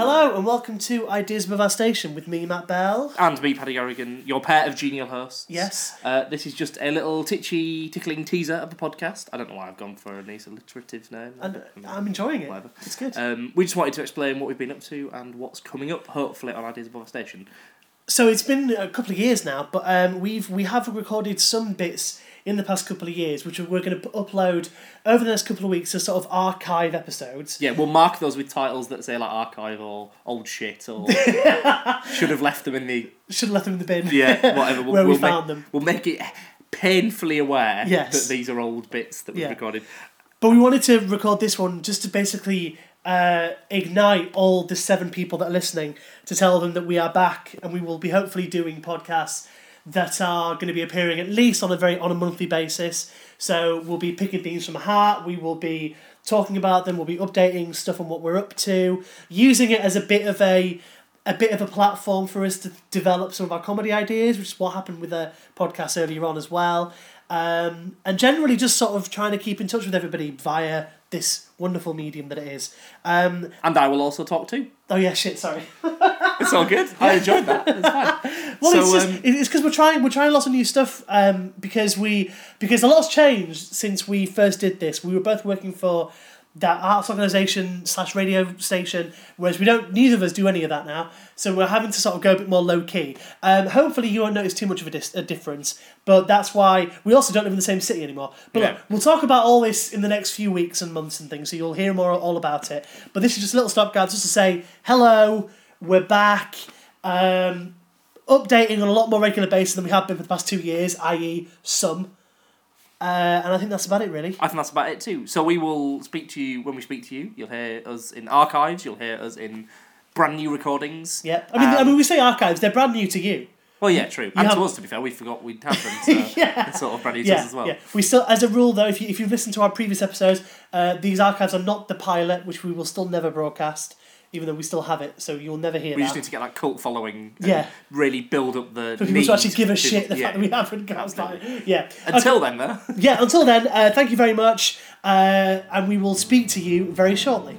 Hello and welcome to Ideas of Our Station with me, Matt Bell. And me, Paddy Garrigan, your pair of genial hosts. Yes. Uh, this is just a little titchy, tickling teaser of the podcast. I don't know why I've gone for a nice alliterative name. And I'm enjoying it. whatever. It's good. Um, we just wanted to explain what we've been up to and what's coming up, hopefully, on Ideas of Our Station. So it's been a couple of years now, but um, we've we have recorded some bits in the past couple of years, which we're going to upload over the next couple of weeks as sort of archive episodes. Yeah, we'll mark those with titles that say like archive or old shit or should have left them in the Should have left them in the bin. yeah whatever. We'll, Where we we'll found make, them. We'll make it painfully aware Yes. that these are old bits that we've Yeah. recorded. But we wanted to record this one just to basically uh, ignite all the seven people that are listening to tell them that we are back and we will be hopefully doing podcasts that are going to be appearing at least on a very on a monthly basis. So we'll be picking things from heart. We will be talking about them. We'll be updating stuff on what we're up to, using it as a bit of a a bit of a platform for us to develop some of our comedy ideas, which is what happened with the podcast earlier on as well. Um, and generally just sort of trying to keep in touch with everybody via this wonderful medium that it is. Um, And I will also talk too. oh yeah, shit, sorry. It's all good. I enjoyed that. It's fine. Well, So, it's just, um, it's because we're trying we're trying lots of new stuff um, because we because a lot's changed since we first did this. We were both working for that arts organisation slash radio station, whereas we don't neither of us do any of that now. So we're having to sort of go a bit more low key. Um, hopefully you won't notice too much of a, dis- a difference, but that's why we also don't live in the same city anymore. But Yeah. look, we'll talk about all this in the next few weeks and months and things, so you'll hear more all about it. But this is just a little stopgap just to say hello, we're back. Um, updating on a lot more regular basis than we have been for the past two years, i.e., some. Uh, and I think that's about it, really. I think that's about it too. So we will speak to you when we speak to you. You'll hear us in archives. You'll hear us in brand new recordings. Yeah, I mean, I Um, mean, we say archives; they're brand new to you. Well, yeah, true. And have- to us, to be fair, we forgot we'd have them. So Yeah. sort of brand new Yeah, as well. yeah. We still, as a rule, though, if you if you've listened to our previous episodes, uh, these archives are not the pilot, which we will still never broadcast, even though we still have it. So you'll never hear We that. just need to get that cult following. Yeah. Really build up the. for people need to actually give a to- shit the yeah. fact that we haven't cast that. Yeah. Until then, though. yeah. Until then, uh, thank you very much, uh, and we will speak to you very shortly.